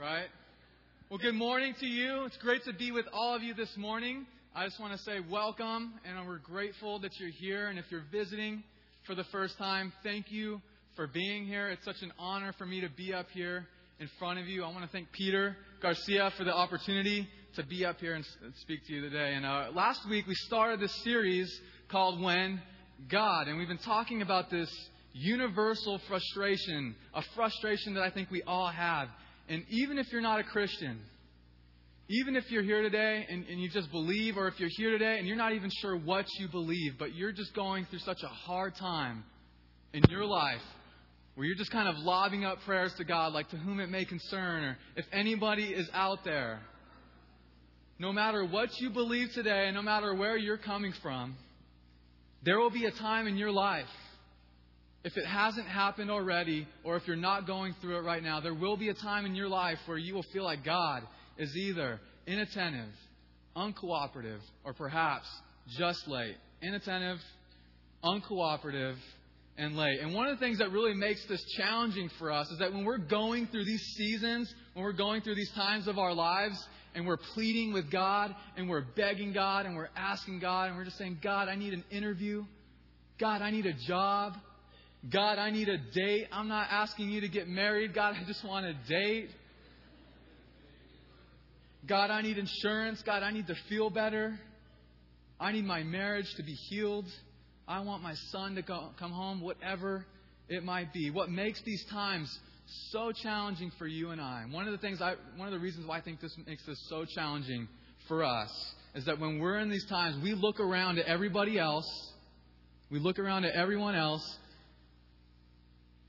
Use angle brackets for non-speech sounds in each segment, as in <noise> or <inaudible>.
Right? Well, good morning to you. It's great to be with all of you this morning. I just want to say welcome, and we're grateful that you're here. And if you're visiting for the first time, thank you for being here. It's such an honor for me to be up here in front of you. I want to thank Peter Garcia for the opportunity to be up here and speak to you today. And uh, last week we started this series called When God, and we've been talking about this universal frustration, a frustration that I think we all have. And even if you're not a Christian, even if you're here today and, and, you just believe, or if you're here today and you're not even sure what you believe, but you're just going through such a hard time in your life where you're just kind of lobbing up prayers to God, like to whom it may concern, or if anybody is out there, no matter what you believe today, and no matter where you're coming from, there will be a time in your life if it hasn't happened already, or if you're not going through it right now, there will be a time in your life where you will feel like God is either inattentive, uncooperative, or perhaps just late. Inattentive, uncooperative, and late. And one of the things that really makes this challenging for us is that when we're going through these seasons, when we're going through these times of our lives, and we're pleading with God, and we're begging God, and we're asking God, and we're just saying, God, I need an interview. God, I need a job. God, I need a date. I'm not asking you to get married. God, I just want a date. God, I need insurance. God, I need to feel better. I need my marriage to be healed. I want my son to go, come home, whatever it might be. What makes these times so challenging for you and I, one of the things I, one of the reasons why I think this makes this so challenging for us is that when we're in these times, we look around at everybody else, we look around at everyone else,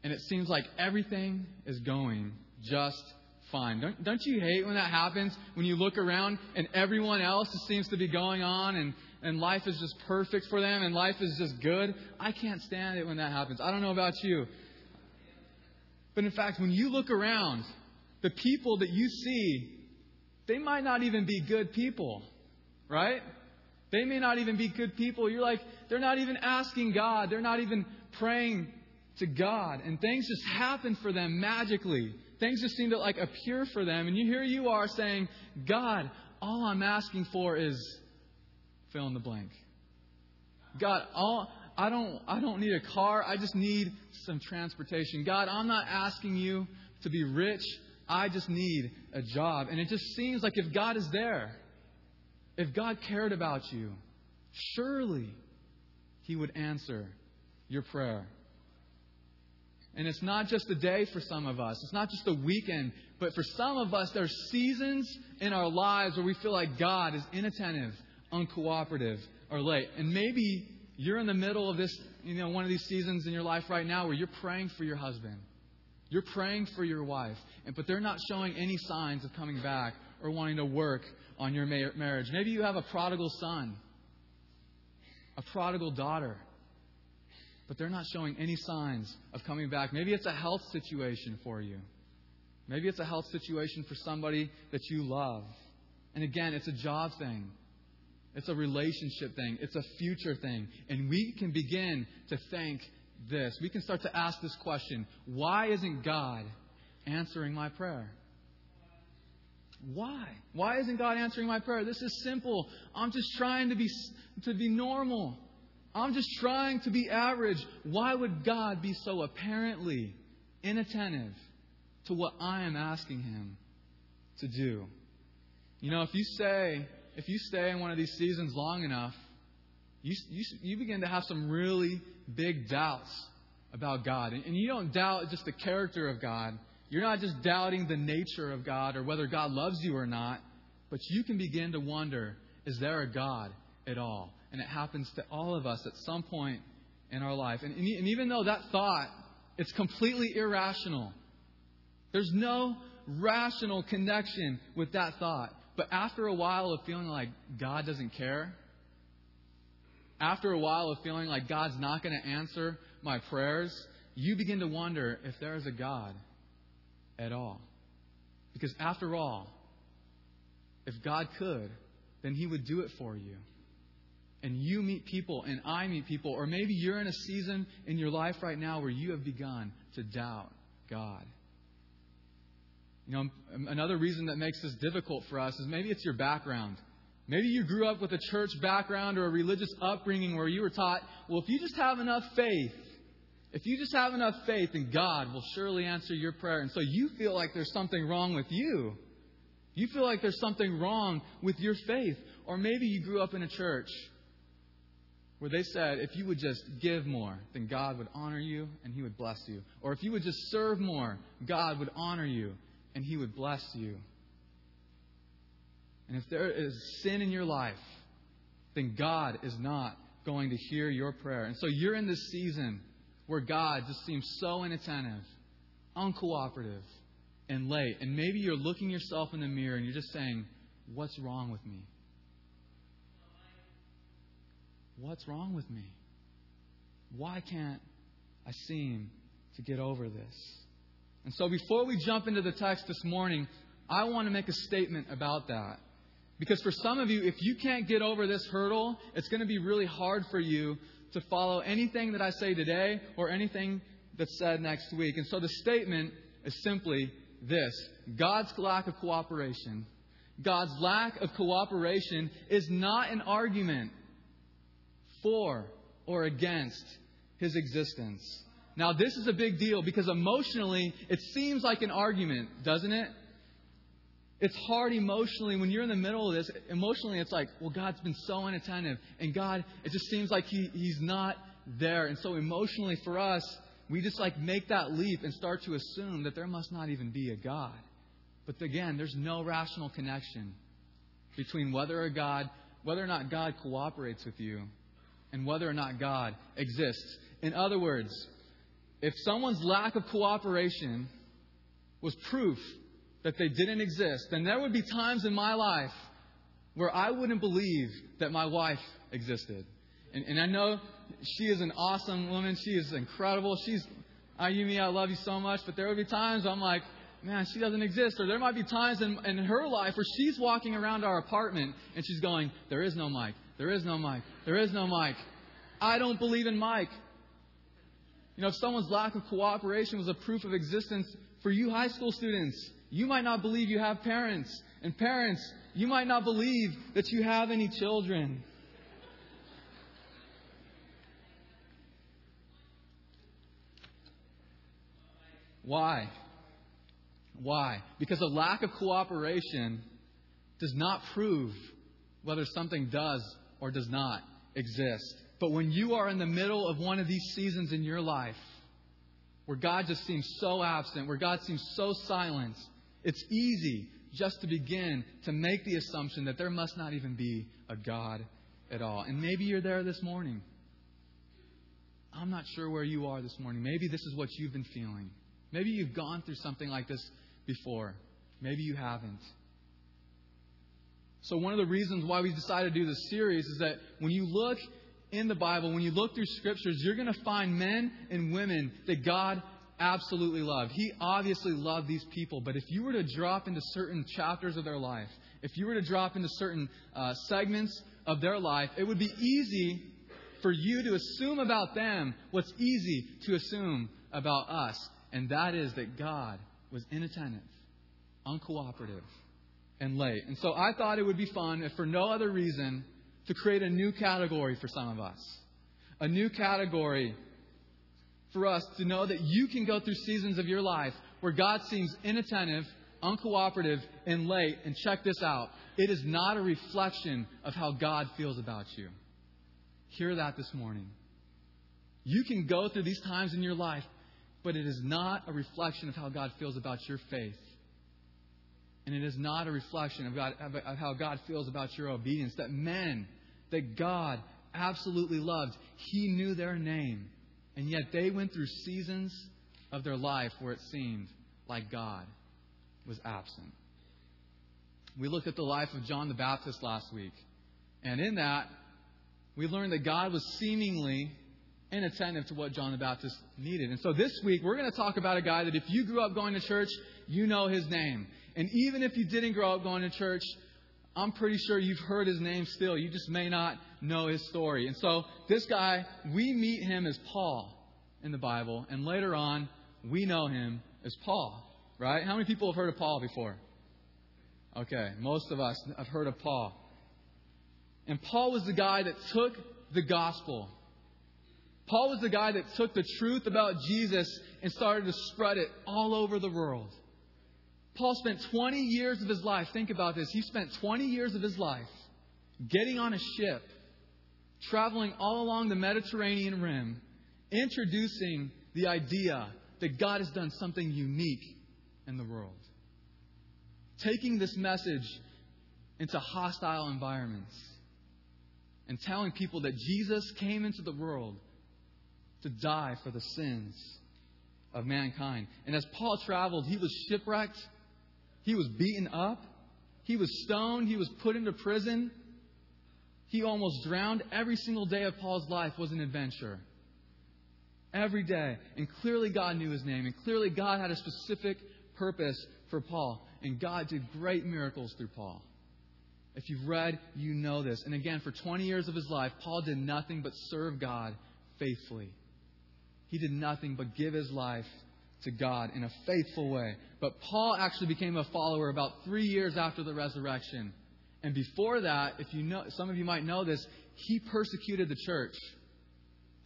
and it seems like everything is going just fine. Don't, don't you hate when that happens? When you look around and everyone else seems to be going on and, and life is just perfect for them and life is just good? I can't stand it when that happens. I don't know about you. But in fact, when you look around, the people that you see, they might not even be good people, right? They may not even be good people. You're like, they're not even asking God. They're not even praying to God, and things just happen for them magically. Things just seem to like appear for them, and you here you are saying, God, all I'm asking for is fill in the blank. God, all I don't I don't need a car, I just need some transportation. God, I'm not asking you to be rich. I just need a job. And it just seems like if God is there, if God cared about you, surely He would answer your prayer. And it's not just a day for some of us. It's not just a weekend. But for some of us, there's seasons in our lives where we feel like God is inattentive, uncooperative, or late. And maybe you're in the middle of this, you know, one of these seasons in your life right now where you're praying for your husband. You're praying for your wife. And, but they're not showing any signs of coming back or wanting to work on your marriage. Maybe you have a prodigal son, a prodigal daughter but they're not showing any signs of coming back. Maybe it's a health situation for you. Maybe it's a health situation for somebody that you love. And again, it's a job thing. It's a relationship thing. It's a future thing. And we can begin to think this. We can start to ask this question Why isn't God answering my prayer? Why? Why isn't God answering my prayer? This is simple. I'm just trying to be, to be normal. I'm just trying to be average. Why would God be so apparently inattentive to what I am asking Him to do? You know, if you say, if you stay in one of these seasons long enough, you, you, you begin to have some really big doubts about God. And, and you don't doubt just the character of God. You're not just doubting the nature of God or whether God loves you or not, but you can begin to wonder is there a God at all? And it happens to all of us at some point in our life. And, and even though that thought, it's completely irrational. There's no rational connection with that thought. But after a while of feeling like God doesn't care, after a while of feeling like God's not going to answer my prayers, you begin to wonder if there is a God at all. Because after all, if God could, then He would do it for you and you meet people and I meet people, or maybe you're in a season in your life right now where you have begun to doubt God. You know, um, another reason that makes this difficult for us is maybe it's your background. Maybe you grew up with a church background or a religious upbringing where you were taught, well, if you just have enough faith, if you just have enough faith, then God will surely answer your prayer. And so you feel like there's something wrong with you. You feel like there's something wrong with your faith. Or maybe you grew up in a church where they said if you would just give more, then God would honor you and He would bless you. Or if you would just serve more, God would honor you and He would bless you. And if there is sin in your life, then God is not going to hear your prayer. And so you're in this season where God just seems so inattentive, uncooperative, and late. And maybe you're looking yourself in the mirror and you're just saying, What's wrong with me? What's wrong with me? Why can't I seem to get over this? And so before we jump into the text this morning, I want to make a statement about that. Because for some of you, if you can't get over this hurdle, it's going to be really hard for you to follow anything that I say today or anything that's said next week. And so the statement is simply this God's lack of cooperation. God's lack of cooperation is not an argument for or against his existence. Now, this is a big deal because emotionally, it seems like an argument, doesn't it? It's hard emotionally when you're in the middle of this. Emotionally, it's like, well, God's been so inattentive. And God, it just seems like he, He's not there. And so, emotionally, for us, we just like make that leap and start to assume that there must not even be a God. But again, there's no rational connection between whether a God, whether or not God cooperates with you and whether or not God exists. In other words, if someone's lack of cooperation was proof that they didn't exist, then there would be times in my life where I wouldn't believe that my wife existed. And, and I know she is an awesome woman. She is incredible. She's, ah, Ayumi, I love you so much. But there would be times I'm like, man, she doesn't exist. Or there might be times in, in her life where she's walking around our apartment and she's going, there is no Mike. There is no Mike. There is no Mike. I don't believe in Mike. You know, if someone's lack of cooperation was a proof of existence for you high school students, you might not believe you have parents. And parents, you might not believe that you have any children. Why? Why? Because a lack of cooperation does not prove whether something does or does not exist. But when you are in the middle of one of these seasons in your life, where God just seems so absent, where God seems so silent, it's easy just to begin to make the assumption that there must not even be a God at all. And maybe you're there this morning. I'm not sure where you are this morning. Maybe this is what you've been feeling. Maybe you've gone through something like this before. Maybe you haven't. So, one of the reasons why we decided to do this series is that when you look in the Bible, when you look through scriptures, you're going to find men and women that God absolutely loved. He obviously loved these people, but if you were to drop into certain chapters of their life, if you were to drop into certain uh, segments of their life, it would be easy for you to assume about them what's easy to assume about us, and that is that God was inattentive, uncooperative, and late. And so I thought it would be fun, if for no other reason, to create a new category for some of us. A new category for us to know that you can go through seasons of your life where God seems inattentive, uncooperative, and late. And check this out it is not a reflection of how God feels about you. Hear that this morning. You can go through these times in your life, but it is not a reflection of how God feels about your faith. And it is not a reflection of, God, of how God feels about your obedience. That men that God absolutely loved, He knew their name. And yet they went through seasons of their life where it seemed like God was absent. We looked at the life of John the Baptist last week. And in that, we learned that God was seemingly inattentive to what John the Baptist needed. And so this week, we're going to talk about a guy that if you grew up going to church, you know his name. And even if you didn't grow up going to church, I'm pretty sure you've heard his name still. You just may not know his story. And so, this guy, we meet him as Saul in the Bible, and later on, we know him as Paul. right? How many people have heard of Paul before? Okay, most of us have heard of Paul. And Paul was the guy that took the gospel. Paul was the guy that took the truth about Jesus and started to spread it all over the world. Paul spent 20 years of his life, think about this, he spent 20 years of his life getting on a ship, traveling all along the Mediterranean rim, introducing the idea that God has done something unique in the world. Taking this message into hostile environments and telling people that Jesus came into the world to die for the sins of mankind. And as Paul traveled, he was shipwrecked, he was beaten up, he was stoned, he was put into prison. He almost drowned. Every single day of Paul's life was an adventure. Every day. And clearly God knew his name. And clearly God had a specific purpose for Paul. And God did great miracles through Paul. If you've read, you know this. And again, for 20 years of his life, Paul did nothing but serve God faithfully. He did nothing but give his life to God in a faithful way. But Paul actually became a follower about three years after the resurrection. And before that, if you know, some of you might know this, he persecuted the church.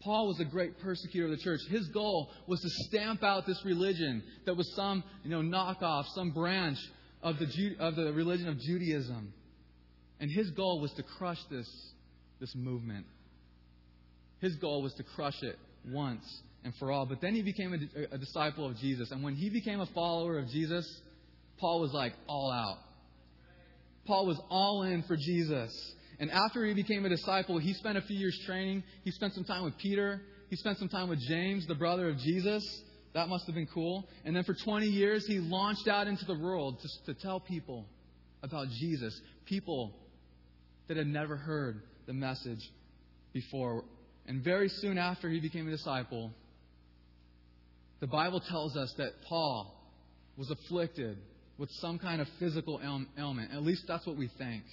Paul was a great persecutor of the church. His goal was to stamp out this religion that was some, you know, knockoff, some branch of the, of the religion of Judaism. And his goal was to crush this, this movement. His goal was to crush it once and for all. But then he became a, a disciple of Jesus. And when he became a follower of Jesus, Paul was like all out. Paul was all in for Jesus. And after he became a disciple, he spent a few years training. He spent some time with Peter. He spent some time with James, the brother of Jesus. That must have been cool. And then for 20 years, he launched out into the world to, to tell people about Jesus. People that had never heard the message before. And very soon after he became a disciple, the Bible tells us that Paul was afflicted with some kind of physical ailment. At least that's what we think.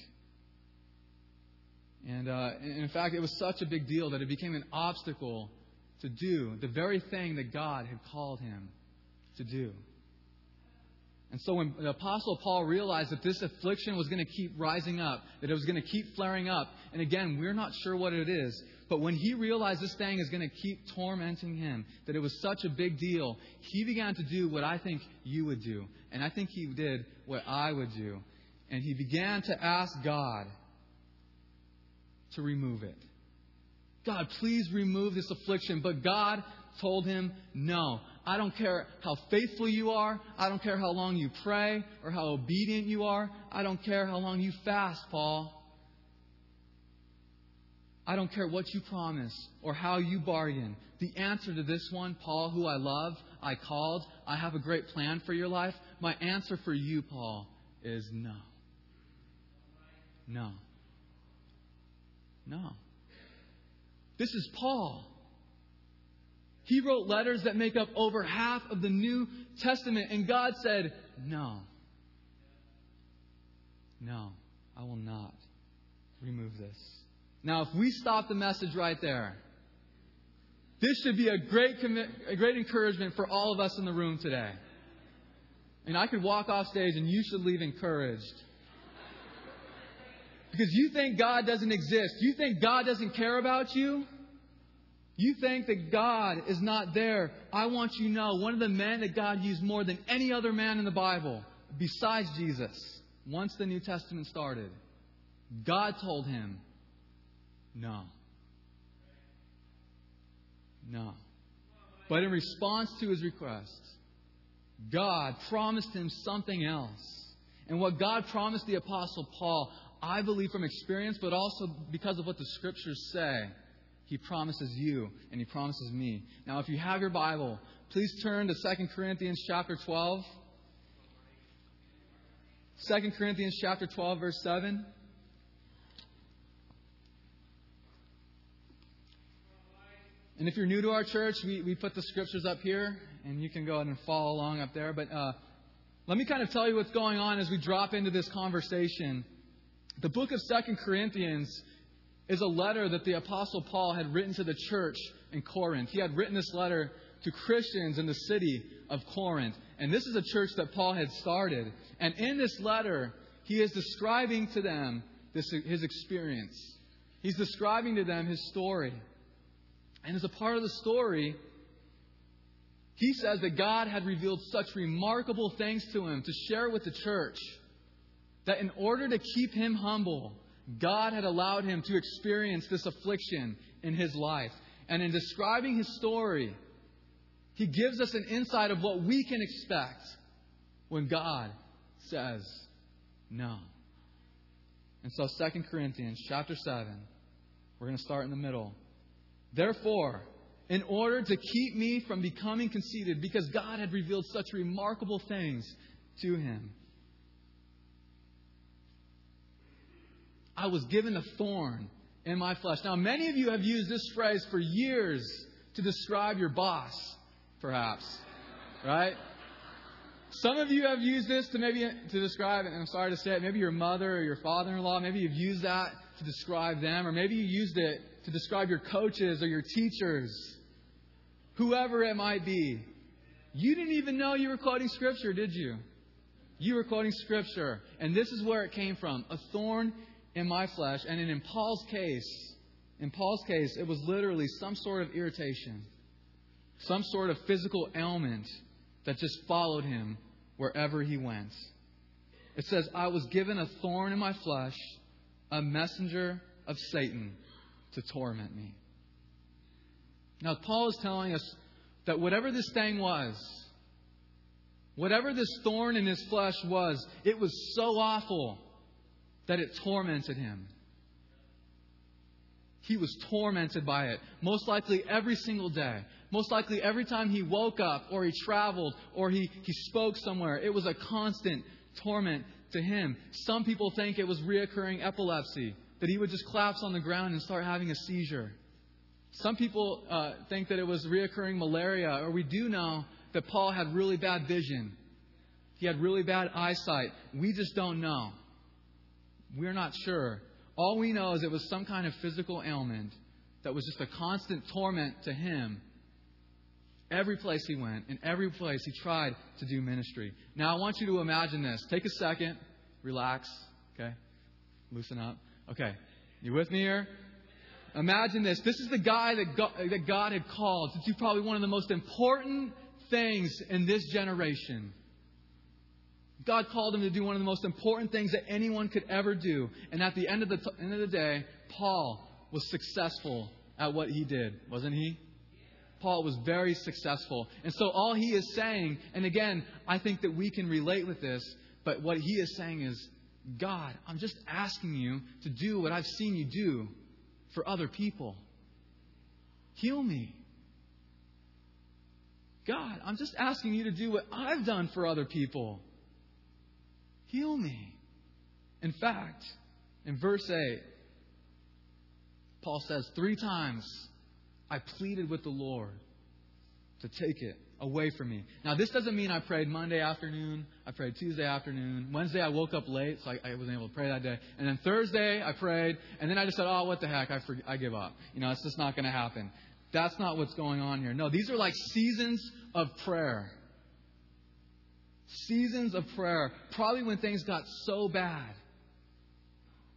And, uh, in fact, it was such a big deal that it became an obstacle to do the very thing that God had called him to do. And so when the Apostle Paul realized that this affliction was going to keep rising up, that it was going to keep flaring up, and again, we're not sure what it is, but when he realized this thing is going to keep tormenting him, that it was such a big deal, he began to do what I think you would do. And I think he did what I would do. And he began to ask God to remove it. God, please remove this affliction. But God told him, No. I don't care how faithful you are. I don't care how long you pray or how obedient you are. I don't care how long you fast, Paul. I don't care what you promise or how you bargain. The answer to this one, Paul, who I love, I called, I have a great plan for your life. My answer for you, Paul, is no. No. No. This is Paul. He wrote letters that make up over half of the New Testament, and God said, No. No, I will not remove this. Now, if we stop the message right there, this should be a great, a great encouragement for all of us in the room today. And I could walk off stage and you should leave encouraged. Because you think God doesn't exist. You think God doesn't care about you. You think that God is not there. I want you to know one of the men that God used more than any other man in the Bible, besides Jesus, once the New Testament started, God told him, No. No. But in response to his request, God promised him something else. And what God promised the Apostle Paul, I believe from experience, but also because of what the Scriptures say, He promises you and He promises me. Now, if you have your Bible, please turn to 2 Corinthians chapter 12. 2 Corinthians chapter 12, verse 7. And if you're new to our church, we, we put the scriptures up here, and you can go ahead and follow along up there. But uh, let me kind of tell you what's going on as we drop into this conversation. The book of Second Corinthians is a letter that the Apostle Paul had written to the church in Corinth. He had written this letter to Christians in the city of Corinth. And this is a church that Paul had started. And in this letter, he is describing to them this, his experience. He's describing to them his story. And as a part of the story, he says that God had revealed such remarkable things to him to share with the church that in order to keep him humble, God had allowed him to experience this affliction in his life. And in describing his story, he gives us an insight of what we can expect when God says no. And so 2 Corinthians chapter 7, we're going to start in the middle. Therefore, in order to keep me from becoming conceited, because God had revealed such remarkable things to him, I was given a thorn in my flesh. Now, many of you have used this phrase for years to describe your boss, perhaps. Right? Some of you have used this to maybe to describe, and I'm sorry to say it, maybe your mother or your father-in-law, maybe you've used that to describe them, or maybe you used it to describe your coaches or your teachers, whoever it might be. You didn't even know you were quoting Scripture, did you? You were quoting Scripture. And this is where it came from a thorn in my flesh. And in Paul's case, in Paul's case, it was literally some sort of irritation, some sort of physical ailment that just followed him wherever he went. It says, I was given a thorn in my flesh, a messenger of Satan to torment me. Now, Paul is telling us that whatever this thing was, whatever this thorn in his flesh was, it was so awful that it tormented him. He was tormented by it, most likely every single day. Most likely every time he woke up or he traveled or he, he spoke somewhere, it was a constant torment to him. Some people think it was reoccurring epilepsy, that he would just collapse on the ground and start having a seizure. Some people uh, think that it was reoccurring malaria, or we do know that Paul had really bad vision. He had really bad eyesight. We just don't know. We're not sure. All we know is it was some kind of physical ailment that was just a constant torment to him. Every place he went, in every place he tried to do ministry. Now, I want you to imagine this. Take a second, relax, okay? Loosen up. Okay, you with me here? Imagine this. This is the guy that God, that God had called to do probably one of the most important things in this generation. God called him to do one of the most important things that anyone could ever do. And at the end of the, t- end of the day, Paul was successful at what he did, wasn't he? Paul was very successful. And so all he is saying, and again, I think that we can relate with this, but what he is saying is, God, I'm just asking you to do what I've seen you do for other people. Heal me. God, I'm just asking you to do what I've done for other people. Heal me. In fact, in verse 8, Paul says, Three times I pleaded with the Lord to take it away from me. Now, this doesn't mean I prayed Monday afternoon, I prayed Tuesday afternoon. Wednesday, I woke up late, so I, I wasn't able to pray that day. And then Thursday, I prayed, and then I just said, oh, what the heck, I, I give up. You know, it's just not going to happen. That's not what's going on here. No, these are like seasons of prayer seasons of prayer, probably when things got so bad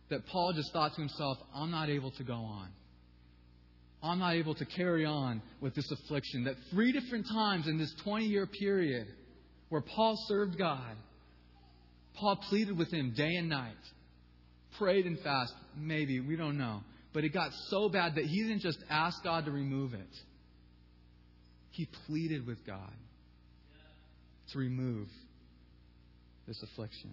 that Paul just thought to himself, I'm not able to go on. I'm not able to carry on with this affliction. That three different times in this 20 year period where Paul served God, Paul pleaded with him day and night, prayed and fasted, maybe, we don't know. But it got so bad that he didn't just ask God to remove it, he pleaded with God to remove this affliction.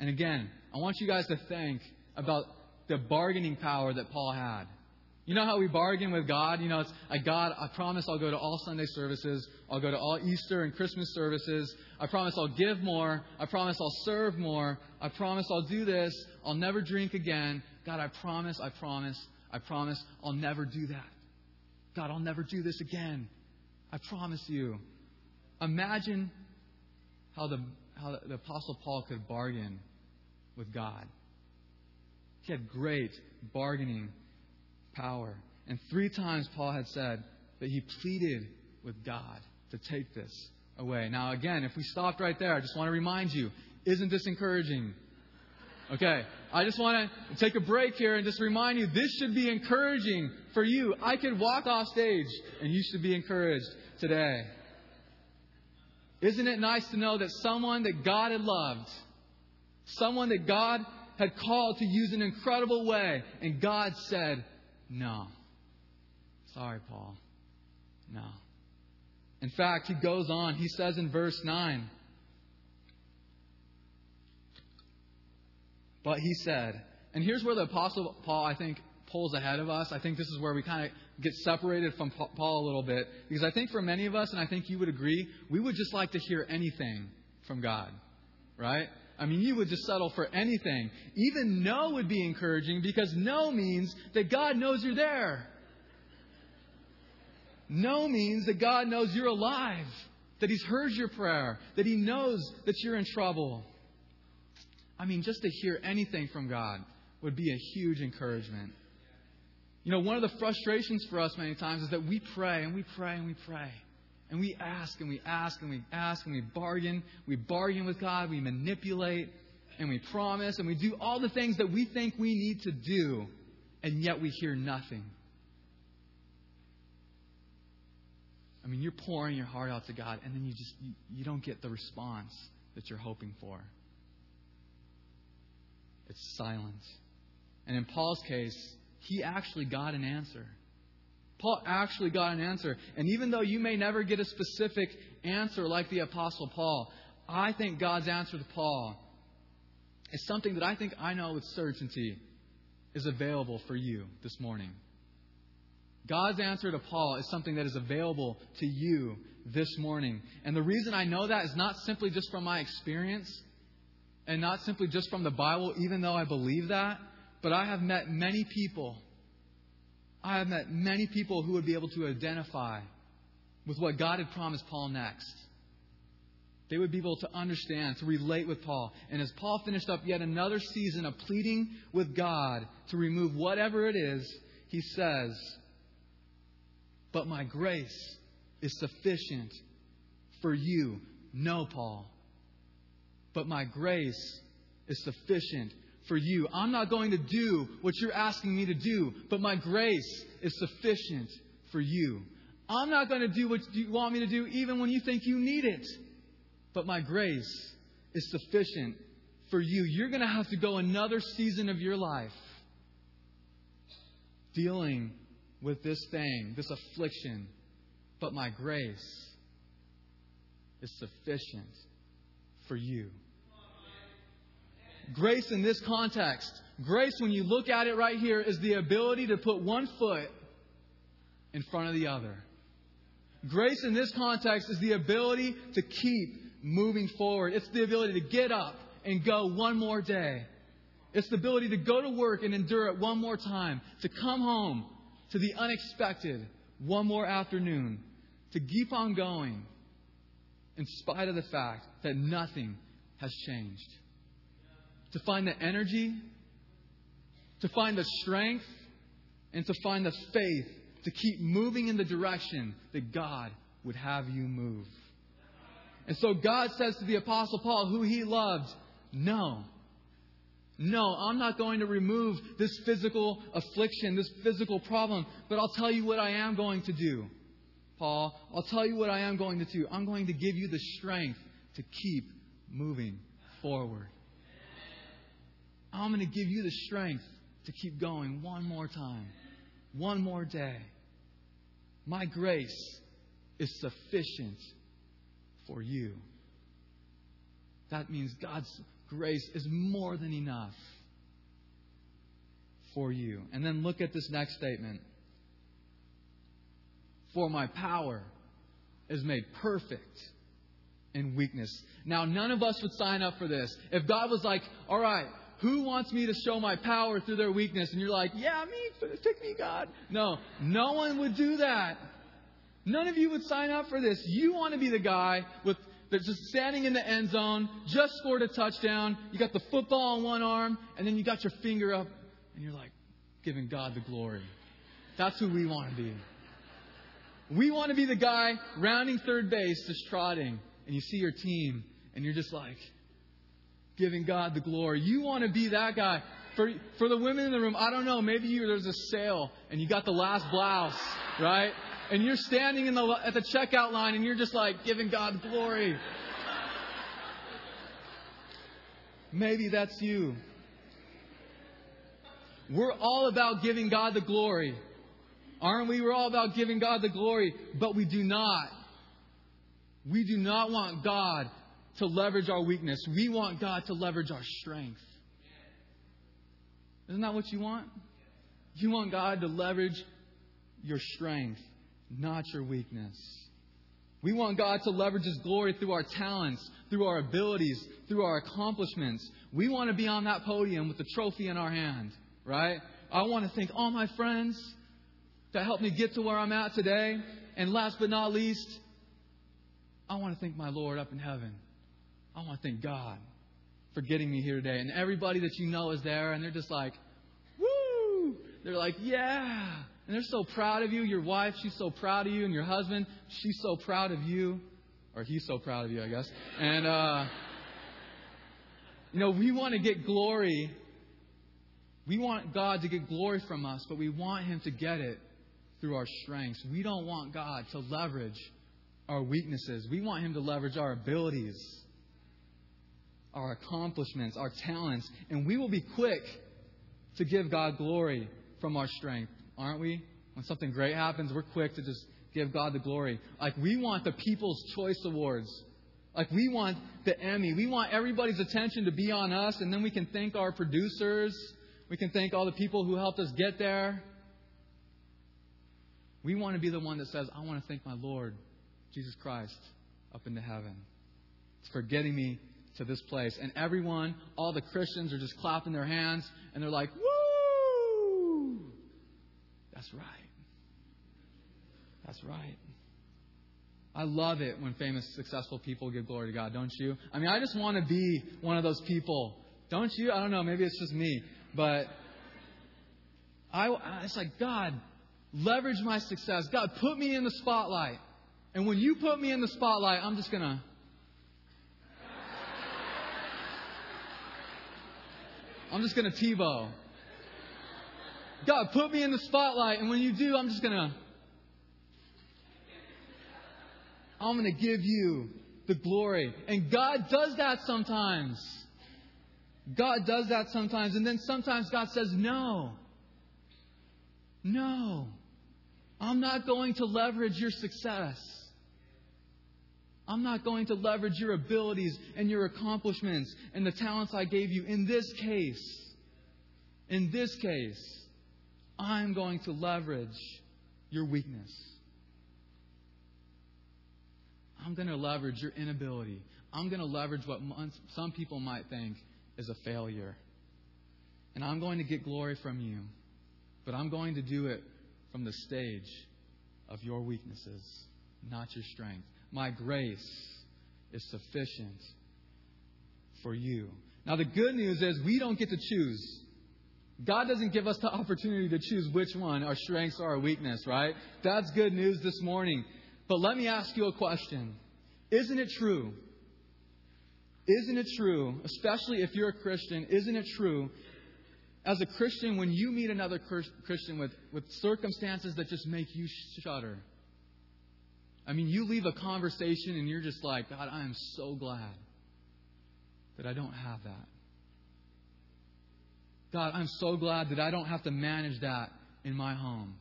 And again, I want you guys to think about the bargaining power that Paul had. You know how we bargain with God? You know, it's like, God, I promise I'll go to all Sunday services. I'll go to all Easter and Christmas services. I promise I'll give more. I promise I'll serve more. I promise I'll do this. I'll never drink again. God, I promise, I promise, I promise I'll never do that. God, I'll never do this again. I promise you. Imagine how the, how the Apostle Paul could bargain with God. He had great bargaining power. And three times Paul had said, that he pleaded with God to take this away. Now, again, if we stopped right there, I just want to remind you isn't this encouraging? Okay, I just want to take a break here and just remind you this should be encouraging for you. I could walk off stage and you should be encouraged today. Isn't it nice to know that someone that God had loved, someone that God had called to use an incredible way, and God said, No. Sorry, Paul. No. In fact, he goes on, he says in verse 9, But he said, and here's where the Apostle Paul, I think, pulls ahead of us. I think this is where we kind of get separated from Paul a little bit. Because I think for many of us, and I think you would agree, we would just like to hear anything from God. Right? I mean, you would just settle for anything. Even no would be encouraging because no means that God knows you're there. No means that God knows you're alive, that He's heard your prayer, that He knows that you're in trouble. I mean, just to hear anything from God would be a huge encouragement. You know, one of the frustrations for us many times is that we pray and we pray and we pray. And we ask and we ask and we ask and we bargain. We bargain with God, we manipulate, and we promise, and we do all the things that we think we need to do, and yet we hear nothing. I mean, you're pouring your heart out to God, and then you just you, you don't get the response that you're hoping for. It's silence. And in Paul's case, he actually got an answer. Paul actually got an answer. And even though you may never get a specific answer like the Apostle Paul, I think God's answer to Paul is something that I think I know with certainty is available for you this morning. God's answer to Paul is something that is available to you this morning. And the reason I know that is not simply just from my experience, and not simply just from the Bible, even though I believe that, but I have met many people. I have met many people who would be able to identify with what God had promised Paul next. They would be able to understand, to relate with Paul. And as Paul finished up yet another season of pleading with God to remove whatever it is, he says, But my grace is sufficient for you. No, Paul but my grace is sufficient for you. I'm not going to do what you're asking me to do, but my grace is sufficient for you. I'm not going to do what you want me to do even when you think you need it, but my grace is sufficient for you. You're going to have to go another season of your life dealing with this thing, this affliction, but my grace is sufficient for you. Grace in this context, grace, when you look at it right here, is the ability to put one foot in front of the other. Grace in this context is the ability to keep moving forward. It's the ability to get up and go one more day. It's the ability to go to work and endure it one more time, to come home to the unexpected one more afternoon, to keep on going in spite of the fact that nothing has changed to find the energy, to find the strength, and to find the faith to keep moving in the direction that God would have you move. And so God says to the Apostle Paul, who he loved, No. No, I'm not going to remove this physical affliction, this physical problem, but I'll tell you what I am going to do. Paul, I'll tell you what I am going to do. I'm going to give you the strength to keep moving forward. I'm going to give you the strength to keep going one more time, one more day. My grace is sufficient for you. That means God's grace is more than enough for you. And then look at this next statement. For my power is made perfect in weakness. Now, none of us would sign up for this. If God was like, all right, who wants me to show my power through their weakness? And you're like, yeah, me, pick me, God. No, no one would do that. None of you would sign up for this. You want to be the guy with that's just standing in the end zone, just scored a touchdown. You got the football on one arm, and then you got your finger up, and you're like, giving God the glory. That's who we want to be. We want to be the guy rounding third base, just trotting, and you see your team, and you're just like giving God the glory. You want to be that guy. For, for the women in the room, I don't know, maybe you, there's a sale and you got the last blouse, right? And you're standing in the, at the checkout line and you're just like giving God the glory. Maybe that's you. We're all about giving God the glory. Aren't we? We're all about giving God the glory, but we do not. We do not want God to leverage our weakness. We want God to leverage our strength. Isn't that what you want? You want God to leverage your strength, not your weakness. We want God to leverage His glory through our talents, through our abilities, through our accomplishments. We want to be on that podium with the trophy in our hand, right? I want to thank all my friends that helped me get to where I'm at today. And last but not least, I want to thank my Lord up in heaven. I want to thank God for getting me here today. And everybody that you know is there, and they're just like, woo! They're like, yeah. And they're so proud of you. Your wife, she's so proud of you. And your husband, she's so proud of you. Or he's so proud of you, I guess. And, uh, you know, we want to get glory. We want God to get glory from us, but we want Him to get it through our strengths. We don't want God to leverage our weaknesses. We want Him to leverage our abilities our accomplishments, our talents, and we will be quick to give God glory from our strength, aren't we? When something great happens, we're quick to just give God the glory. Like we want the People's Choice Awards. Like we want the Emmy. We want everybody's attention to be on us, and then we can thank our producers. We can thank all the people who helped us get there. We want to be the one that says, I want to thank my Lord, Jesus Christ, up into heaven. It's for getting me to this place. And everyone, all the Christians are just clapping their hands and they're like, woo! That's right. That's right. I love it when famous, successful people give glory to God, don't you? I mean, I just want to be one of those people. Don't you? I don't know. Maybe it's just me. But I, it's like, God, leverage my success. God, put me in the spotlight. And when you put me in the spotlight, I'm just going to I'm just going to Tebow. God, put me in the spotlight, and when you do, I'm just going to. I'm going to give you the glory. And God does that sometimes. God does that sometimes. And then sometimes God says, No. No. I'm not going to leverage your success. I'm not going to leverage your abilities and your accomplishments and the talents I gave you. In this case, in this case, I'm going to leverage your weakness. I'm going to leverage your inability. I'm going to leverage what some people might think is a failure. And I'm going to get glory from you. But I'm going to do it from the stage of your weaknesses, not your strength. My grace is sufficient for you. Now, the good news is we don't get to choose. God doesn't give us the opportunity to choose which one, our strengths or our weakness, right? That's good news this morning. But let me ask you a question. Isn't it true? Isn't it true, especially if you're a Christian, isn't it true, as a Christian, when you meet another Christian with, with circumstances that just make you shudder, I mean, you leave a conversation and you're just like, God, I am so glad that I don't have that. God, I'm so glad that I don't have to manage that in my home.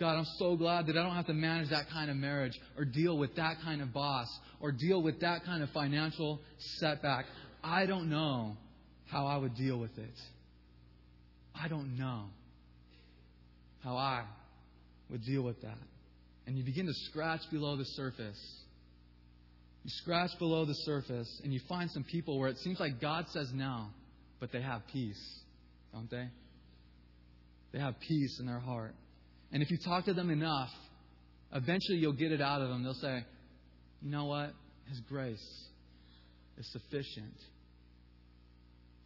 God, I'm so glad that I don't have to manage that kind of marriage or deal with that kind of boss or deal with that kind of financial setback. I don't know how I would deal with it. I don't know how I would deal with that and you begin to scratch below the surface. You scratch below the surface and you find some people where it seems like God says no, but they have peace, don't they? They have peace in their heart. And if you talk to them enough, eventually you'll get it out of them. They'll say, you know what? His grace is sufficient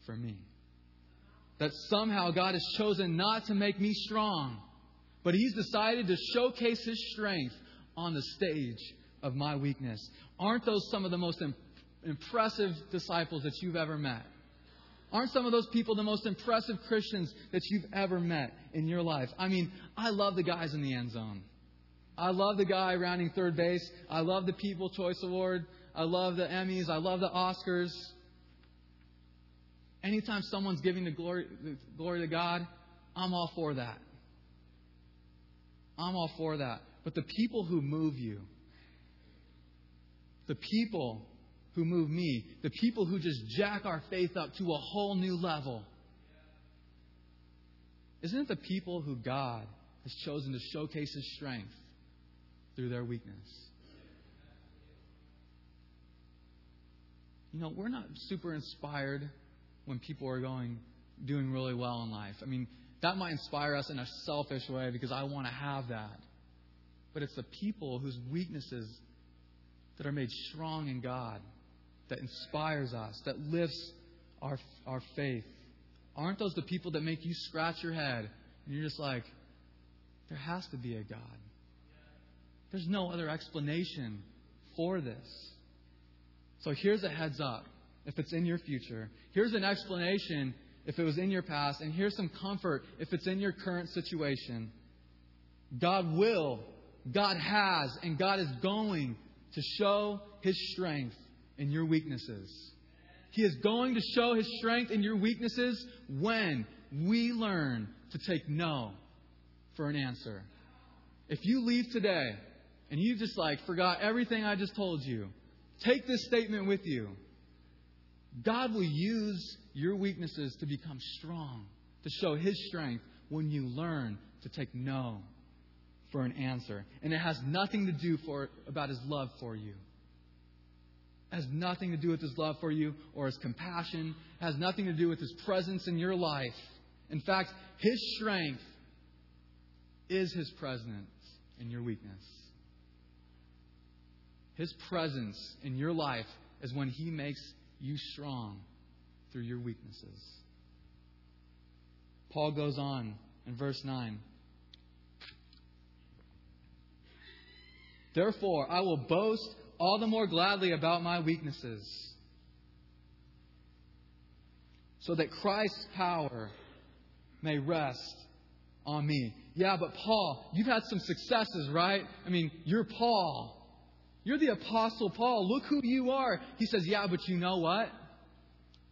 for me. That somehow God has chosen not to make me strong, But He's decided to showcase His strength on the stage of my weakness. Aren't those some of the most impressive disciples that you've ever met? Aren't some of those people the most impressive Christians that you've ever met in your life? I mean, I love the guys in the end zone. I love the guy rounding third base. I love the People Choice Award. I love the Emmys. I love the Oscars. Anytime someone's giving the glory, the glory to God, I'm all for that. I'm all for that. But the people who move you, the people who move me, the people who just jack our faith up to a whole new level, isn't it the people who God has chosen to showcase His strength through their weakness? You know, we're not super inspired when people are going doing really well in life. I mean, that might inspire us in a selfish way because I want to have that. But it's the people whose weaknesses that are made strong in God that inspires us, that lifts our, our faith. Aren't those the people that make you scratch your head and you're just like, there has to be a God? There's no other explanation for this. So here's a heads up if it's in your future. Here's an explanation if it was in your past. And here's some comfort if it's in your current situation. God will, God has, and God is going to show His strength in your weaknesses. He is going to show His strength in your weaknesses when we learn to take no for an answer. If you leave today and you just like forgot everything I just told you, take this statement with you. God will use your weaknesses to become strong, to show His strength when you learn to take no for an answer. And it has nothing to do for, about His love for you. It has nothing to do with His love for you or His compassion. It has nothing to do with His presence in your life. In fact, His strength is His presence in your weakness. His presence in your life is when He makes you strong through your weaknesses. Paul goes on in verse 9. Therefore, I will boast all the more gladly about my weaknesses, so that Christ's power may rest on me. Yeah, but Paul, you've had some successes, right? I mean, you're Paul. You're the Apostle Paul. Look who you are. He says, Yeah, but you know what?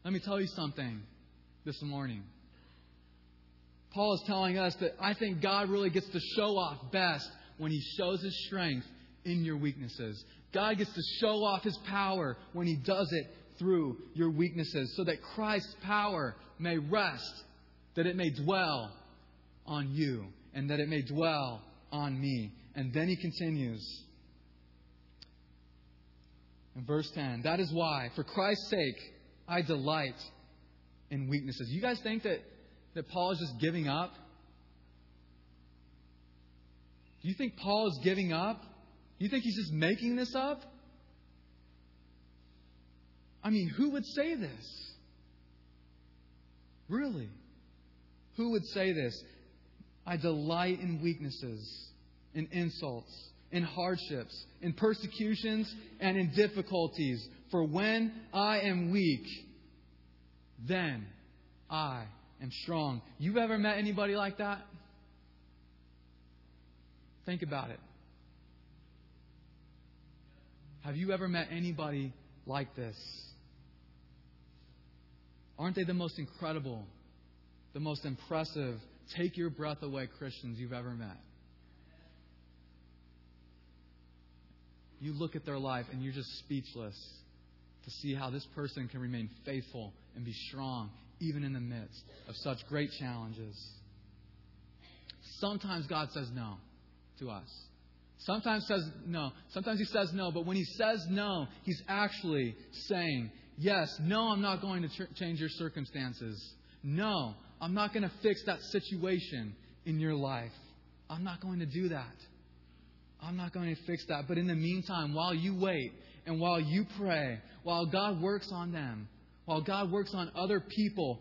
Let me tell you something this morning. Paul is telling us that I think God really gets to show off best when he shows his strength in your weaknesses. God gets to show off his power when he does it through your weaknesses so that Christ's power may rest, that it may dwell on you, and that it may dwell on me. And then he continues in verse 10 That is why, for Christ's sake, I delight in weaknesses. You guys think that, that Paul is just giving up? Do you think Paul is giving up? Do you think he's just making this up? I mean, who would say this? Really? Who would say this? I delight in weaknesses, in insults, in hardships, in persecutions, and in difficulties. For when I am weak, then I am strong. You ever met anybody like that? Think about it. Have you ever met anybody like this? Aren't they the most incredible, the most impressive, take your breath away Christians you've ever met? You look at their life and you're just speechless to see how this person can remain faithful and be strong even in the midst of such great challenges. Sometimes God says no to us. Sometimes says no. Sometimes he says no, but when he says no, he's actually saying, "Yes, no, I'm not going to ch- change your circumstances. No, I'm not going to fix that situation in your life. I'm not going to do that." I'm not going to fix that. But in the meantime, while you wait and while you pray, while God works on them, while God works on other people,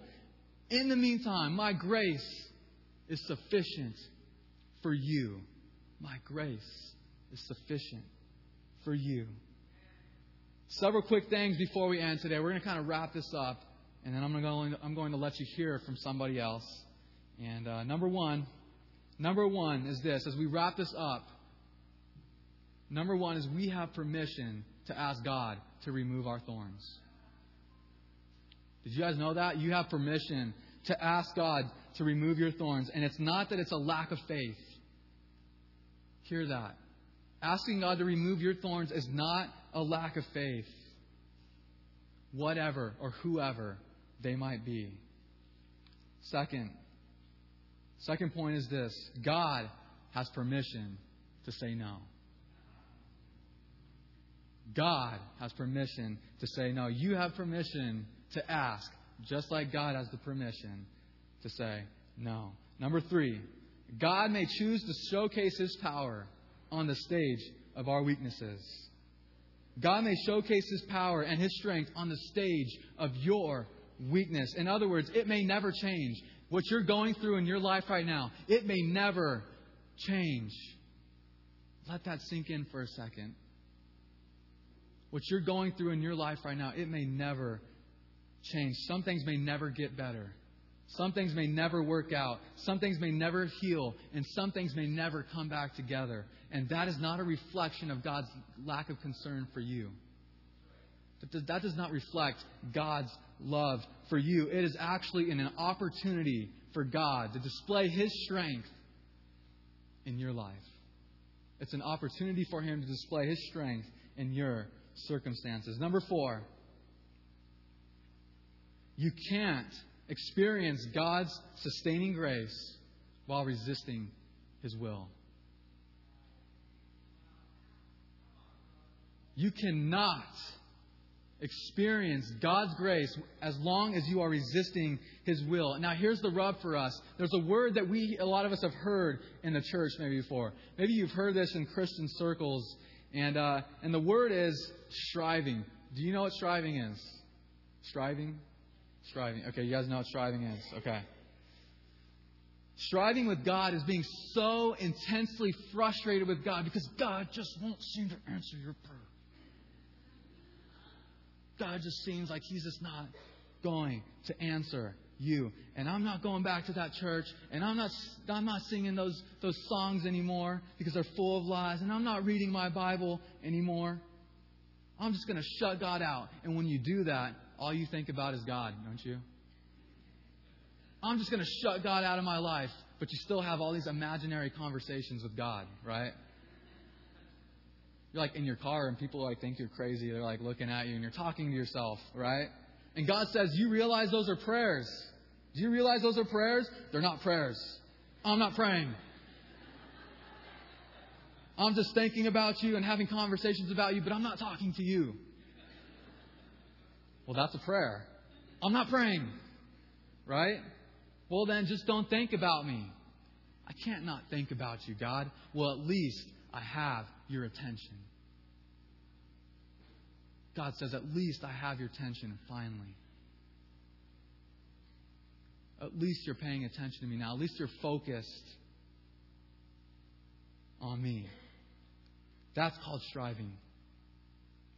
in the meantime, my grace is sufficient for you. My grace is sufficient for you. Several quick things before we end today. We're going to kind of wrap this up, and then I'm going to, I'm going to let you hear from somebody else. And uh, number one, number one is this: as we wrap this up, number one is we have permission to ask God to remove our thorns. Did you guys know that? You have permission to ask God to remove your thorns. And it's not that it's a lack of faith. Hear that. Asking God to remove your thorns is not a lack of faith, whatever or whoever they might be. Second, second point is this God has permission to say no. God has permission to say no. You have permission to ask, just like God has the permission to say no. Number three, God may choose to showcase His power on the stage of our weaknesses. God may showcase His power and His strength on the stage of your weakness. In other words, it may never change. What you're going through in your life right now, it may never change. Let that sink in for a second. What you're going through in your life right now, it may never change. Some things may never get better. Some things may never work out. Some things may never heal. And some things may never come back together. And that is not a reflection of God's lack of concern for you. That does not reflect God's love for you. It is actually an opportunity for God to display His strength in your life. It's an opportunity for Him to display His strength in your circumstances. Number four, you can't experience God's sustaining grace while resisting His will. You cannot experience God's grace as long as you are resisting His will. Now, here's the rub for us. There's a word that we, a lot of us, have heard in the church maybe before. Maybe you've heard this in Christian circles, and uh, and the word is striving. Do you know what striving is? Striving. Striving. Okay, you guys know what striving is. Okay. Striving with God is being so intensely frustrated with God because God just won't seem to answer your prayer. God just seems like He's just not going to answer you. And I'm not going back to that church, and I'm not, I'm not singing those, those songs anymore because they're full of lies, and I'm not reading my Bible anymore. I'm just going to shut God out. And when you do that, all you think about is God, don't you? I'm just going to shut God out of my life, but you still have all these imaginary conversations with God, right? You're like in your car and people like think you're crazy. They're like looking at you and you're talking to yourself, right? And God says, You realize those are prayers. Do you realize those are prayers? They're not prayers. I'm not praying. I'm just thinking about you and having conversations about you, but I'm not talking to you. Well, that's a prayer. I'm not praying. Right? Well, then just don't think about me. I can't not think about you, God. Well, at least I have your attention. God says, At least I have your attention finally. At least you're paying attention to me now. At least you're focused on me. That's called striving.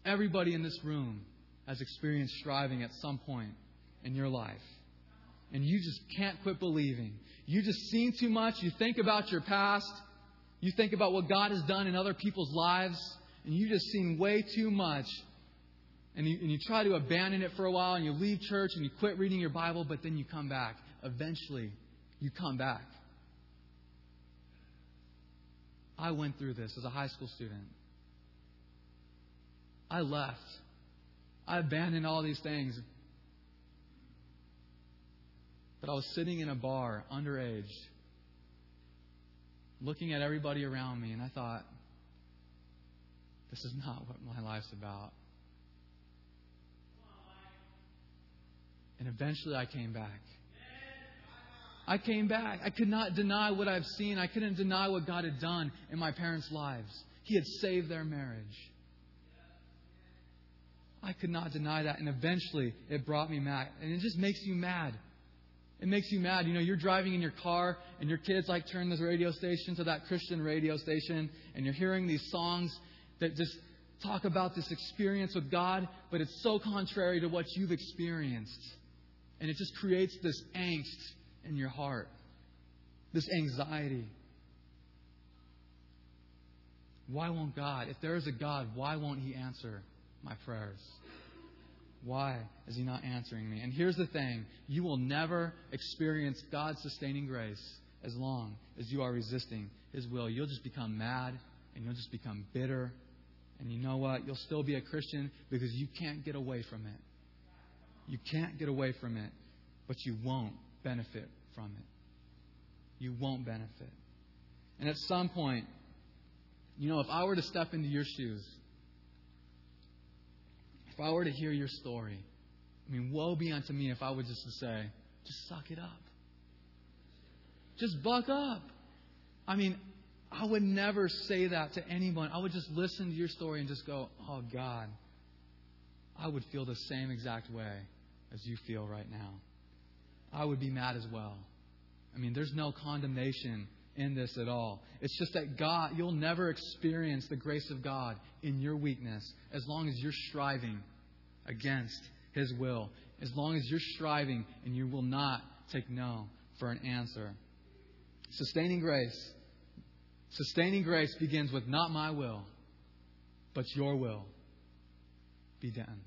Everybody in this room has experienced striving at some point in your life. And you just can't quit believing. You just seen too much. You think about your past. You think about what God has done in other people's lives. And you just seen way too much. And you, and you try to abandon it for a while and you leave church and you quit reading your Bible, but then you come back. Eventually, you come back. I went through this as a high school student. I left I abandoned all these things. But I was sitting in a bar, underage, looking at everybody around me, and I thought, this is not what my life's about. And eventually I came back. I came back. I could not deny what I've seen. I couldn't deny what God had done in my parents' lives. He had saved their marriage. I could not deny that. And eventually, it brought me back. And it just makes you mad. It makes you mad. You know, you're driving in your car and your kids like turn this radio station to that Christian radio station and you're hearing these songs that just talk about this experience with God, but it's so contrary to what you've experienced. And it just creates this angst in your heart, this anxiety. Why won't God? If there is a God, why won't He answer my prayers? Why is He not answering me? And here's the thing you will never experience God's sustaining grace as long as you are resisting His will. You'll just become mad and you'll just become bitter. And you know what? You'll still be a Christian because you can't get away from it. You can't get away from it, but you won't benefit from it. You won't benefit. And at some point, you know, if I were to step into your shoes, if I were to hear your story, I mean, woe be unto me if I was just to say, just suck it up. Just buck up. I mean, I would never say that to anyone. I would just listen to your story and just go, oh, God, I would feel the same exact way as you feel right now. I would be mad as well. I mean, there's no condemnation in this at all. It's just that God, you'll never experience the grace of God in your weakness as long as you're striving against His will. As long as you're striving and you will not take no for an answer. Sustaining grace. Sustaining grace begins with not my will, but your will be done.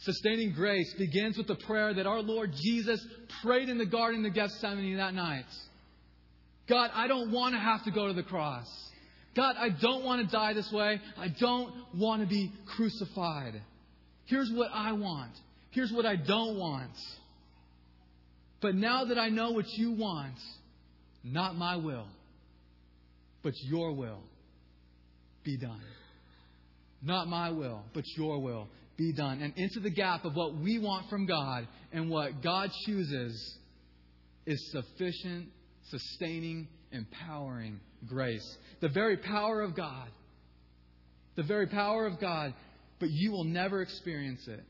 Sustaining grace begins with the prayer that our Lord Jesus prayed in the Garden of Gethsemane that night. God, I don't want to have to go to the cross. God, I don't want to die this way. I don't want to be crucified. Here's what I want. Here's what I don't want. But now that I know what you want, not my will, but your will be done. Not my will, but your will be done. And into the gap of what we want from God and what God chooses is sufficient, sustaining, empowering grace. The very power of God. The very power of God, but you will never experience it.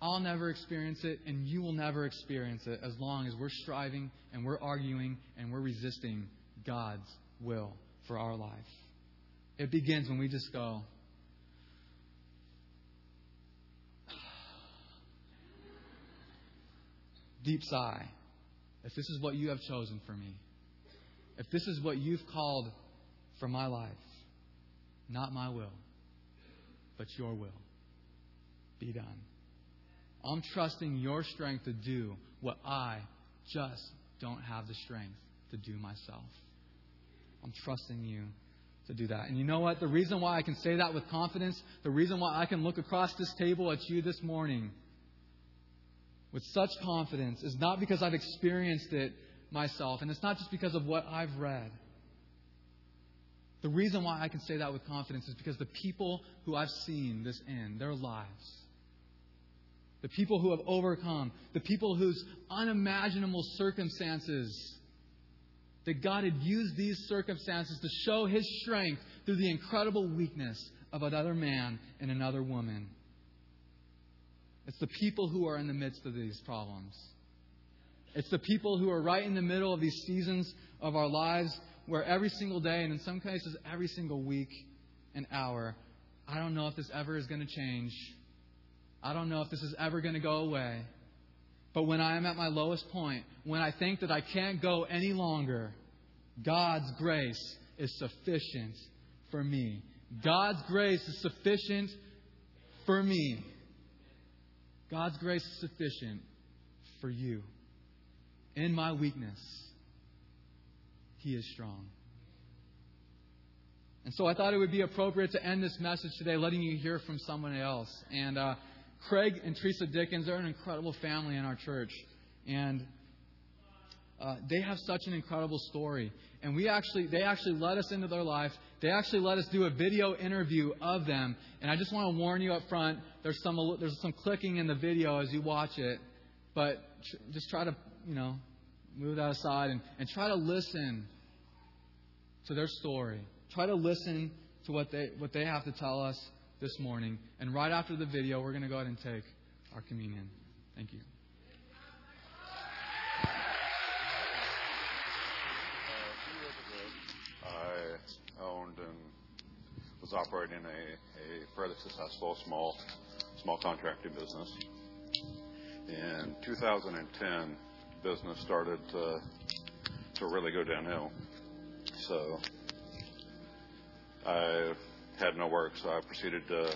I'll never experience it, and you will never experience it as long as we're striving and we're arguing and we're resisting God's will for our life. It begins when we just go, deep sigh. If this is what you have chosen for me, if this is what you've called for my life, not my will, but your will, be done. I'm trusting your strength to do what I just don't have the strength to do myself. I'm trusting you to do that. And you know what? The reason why I can say that with confidence, the reason why I can look across this table at you this morning with such confidence is not because I've experienced it myself, and it's not just because of what I've read. The reason why I can say that with confidence is because the people who I've seen this in, their lives, the people who have overcome, the people whose unimaginable circumstances, that God had used these circumstances to show His strength through the incredible weakness of another man and another woman. It's the people who are in the midst of these problems. It's the people who are right in the middle of these seasons of our lives where every single day, and in some cases every single week and hour, I don't know if this ever is going to change. I don't know if this is ever going to go away. But when I am at my lowest point, when I think that I can't go any longer, God's grace is sufficient for me. God's grace is sufficient for me. God's grace is sufficient for you. In my weakness, He is strong. And so I thought it would be appropriate to end this message today letting you hear from someone else. And uh, Craig and Teresa Dickens are an incredible family in our church. And uh, they have such an incredible story. And we actually, they actually let us into their life. They actually let us do a video interview of them. And I just want to warn you up front, there's some, there's some clicking in the video as you watch it. But tr- just try to, you know, move that aside and, and try to listen to their story. Try to listen to what they, what they have to tell us this morning. And right after the video, we're going to go ahead and take our communion. Thank you. Operating a, fairly successful small contracting business. In 2010, business started to really go downhill. So I had no work, so I proceeded to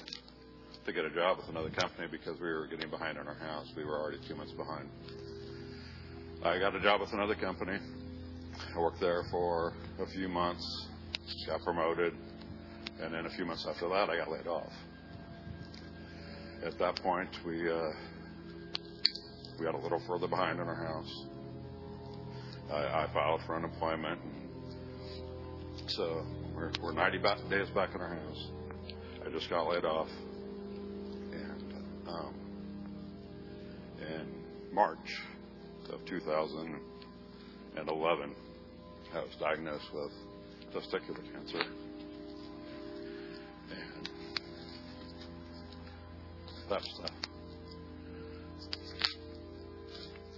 get a job with another company because we were getting behind on our house. We were already two months behind. I got a job with another company. I worked there for a few months, got promoted, and then a few months after that, I got laid off. At that point, we uh, we got a little further behind in our house. I, I filed for unemployment, so we're, we're 90 days back in our house. I just got laid off. And um, in March of 2011, I was diagnosed with testicular cancer.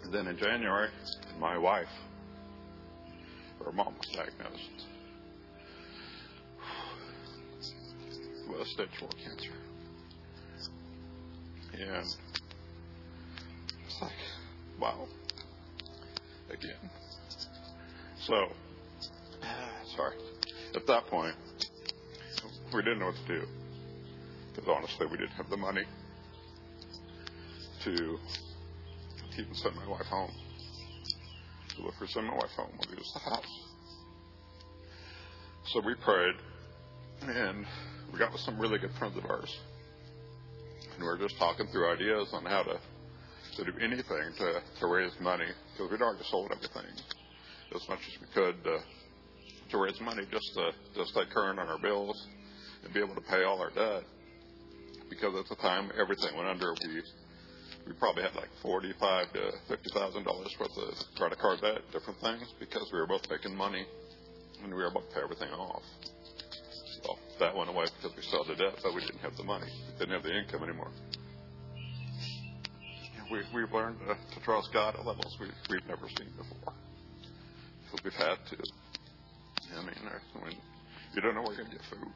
And then in January, my wife, her mom was diagnosed with stage four cancer. And it's like, wow. Again. So, <sighs> sorry. At that point, we didn't know what to do. Because honestly, we didn't have the money to even send my wife home. To look for send my wife home when we was the house. So we prayed, and we got with some really good friends of ours and we were just talking through ideas on how to to do anything to to raise money because we'd already sold everything as much as we could to, to raise money just to to stay current on our bills and be able to pay all our debt because at the time everything went under we we probably had like forty five to fifty thousand dollars worth of credit card debt different things because we were both making money and we were about to pay everything off well, that went away because we sold the debt, but we didn't have the money. we Didn't have the income anymore. We, we've learned to, to trust God at levels we, we've never seen before. So we've had to. I mean, you don't know where you're going to get food.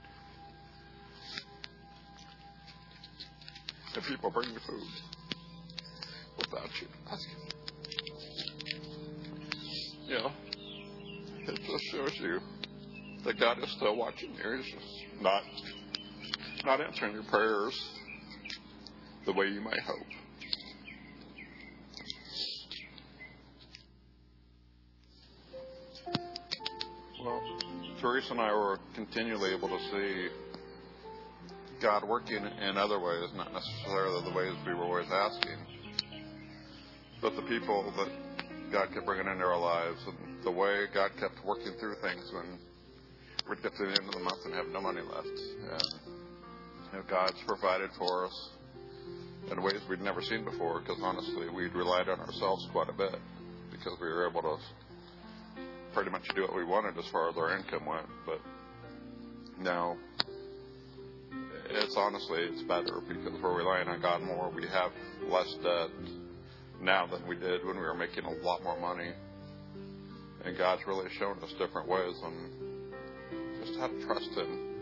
If people bring you food without you asking. You know, it just shows you that God is still watching you. He's just not not answering your prayers the way you might hope. Well, Teresa and I were continually able to see God working in other ways, not necessarily the ways we were always asking, but the people that God kept bringing into our lives and the way God kept working through things when we'd get to the end of the month and have no money left. And you know, God's provided for us in ways we'd never seen before because honestly, we'd relied on ourselves quite a bit because we were able to pretty much do what we wanted as far as our income went. But now, it's honestly, it's better because we're relying on God more. We have less debt now than we did when we were making a lot more money. And God's really shown us different ways and just how to trust Him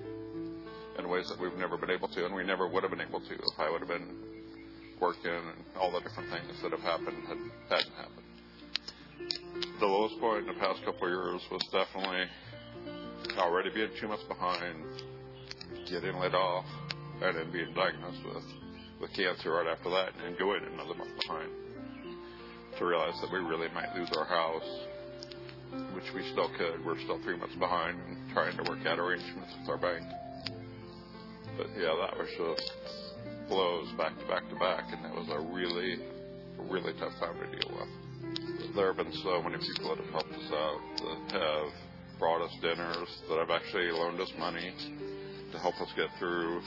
in ways that we've never been able to, and we never would have been able to if I would have been working and all the different things that have happened had, hadn't happened. The lowest point in the past couple of years was definitely already being two months behind, getting laid off, and then being diagnosed with, with cancer right after that, and then going another month behind. To realize that we really might lose our house which we still could. We're still three months behind and trying to work out arrangements with our bank. But yeah, that was just blows back to back to back, and it was a really, really tough time to deal with. There have been so many people that have helped us out, that have brought us dinners, that have actually loaned us money to help us get through.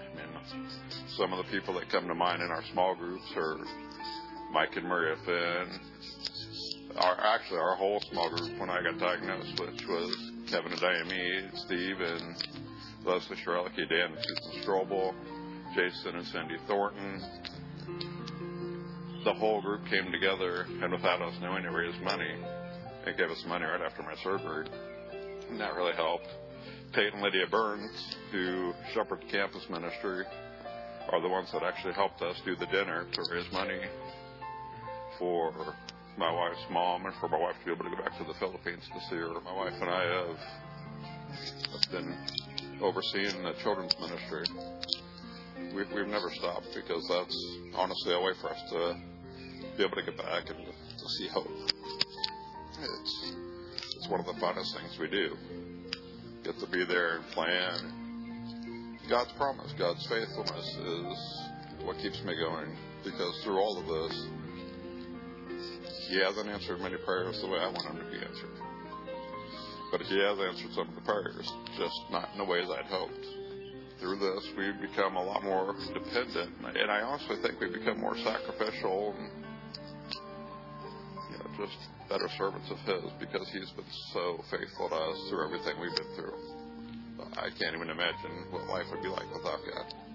I mean, some of the people that come to mind in our small groups are Mike and Maria Finn, our actually our whole small group when I got diagnosed, which was Kevin and Diane Steve and Leslie Sherelicky, Dan and Susan Strobel, Jason and Cindy Thornton. The whole group came together and without us knowing it raised money and gave us money right after my surgery. And that really helped. Tate and Lydia Burns, who shepherd campus ministry, are the ones that actually helped us do the dinner to raise money for my wife's mom and for my wife to be able to go back to the Philippines to see her. My wife and I have, been overseeing the children's ministry. We've, we've never stopped because that's honestly a way for us to be able to get back and to see hope. It's it's one of the funnest things we do. Get to be there and plan. God's promise, God's faithfulness is what keeps me going because through all of this, He hasn't answered many prayers the way I want them to be answered. But He has answered some of the prayers, just not in the ways I'd hoped. Through this, we've become a lot more dependent, and I honestly think we've become more sacrificial and you know, just better servants of His because He's been so faithful to us through everything we've been through. I can't even imagine what life would be like without God.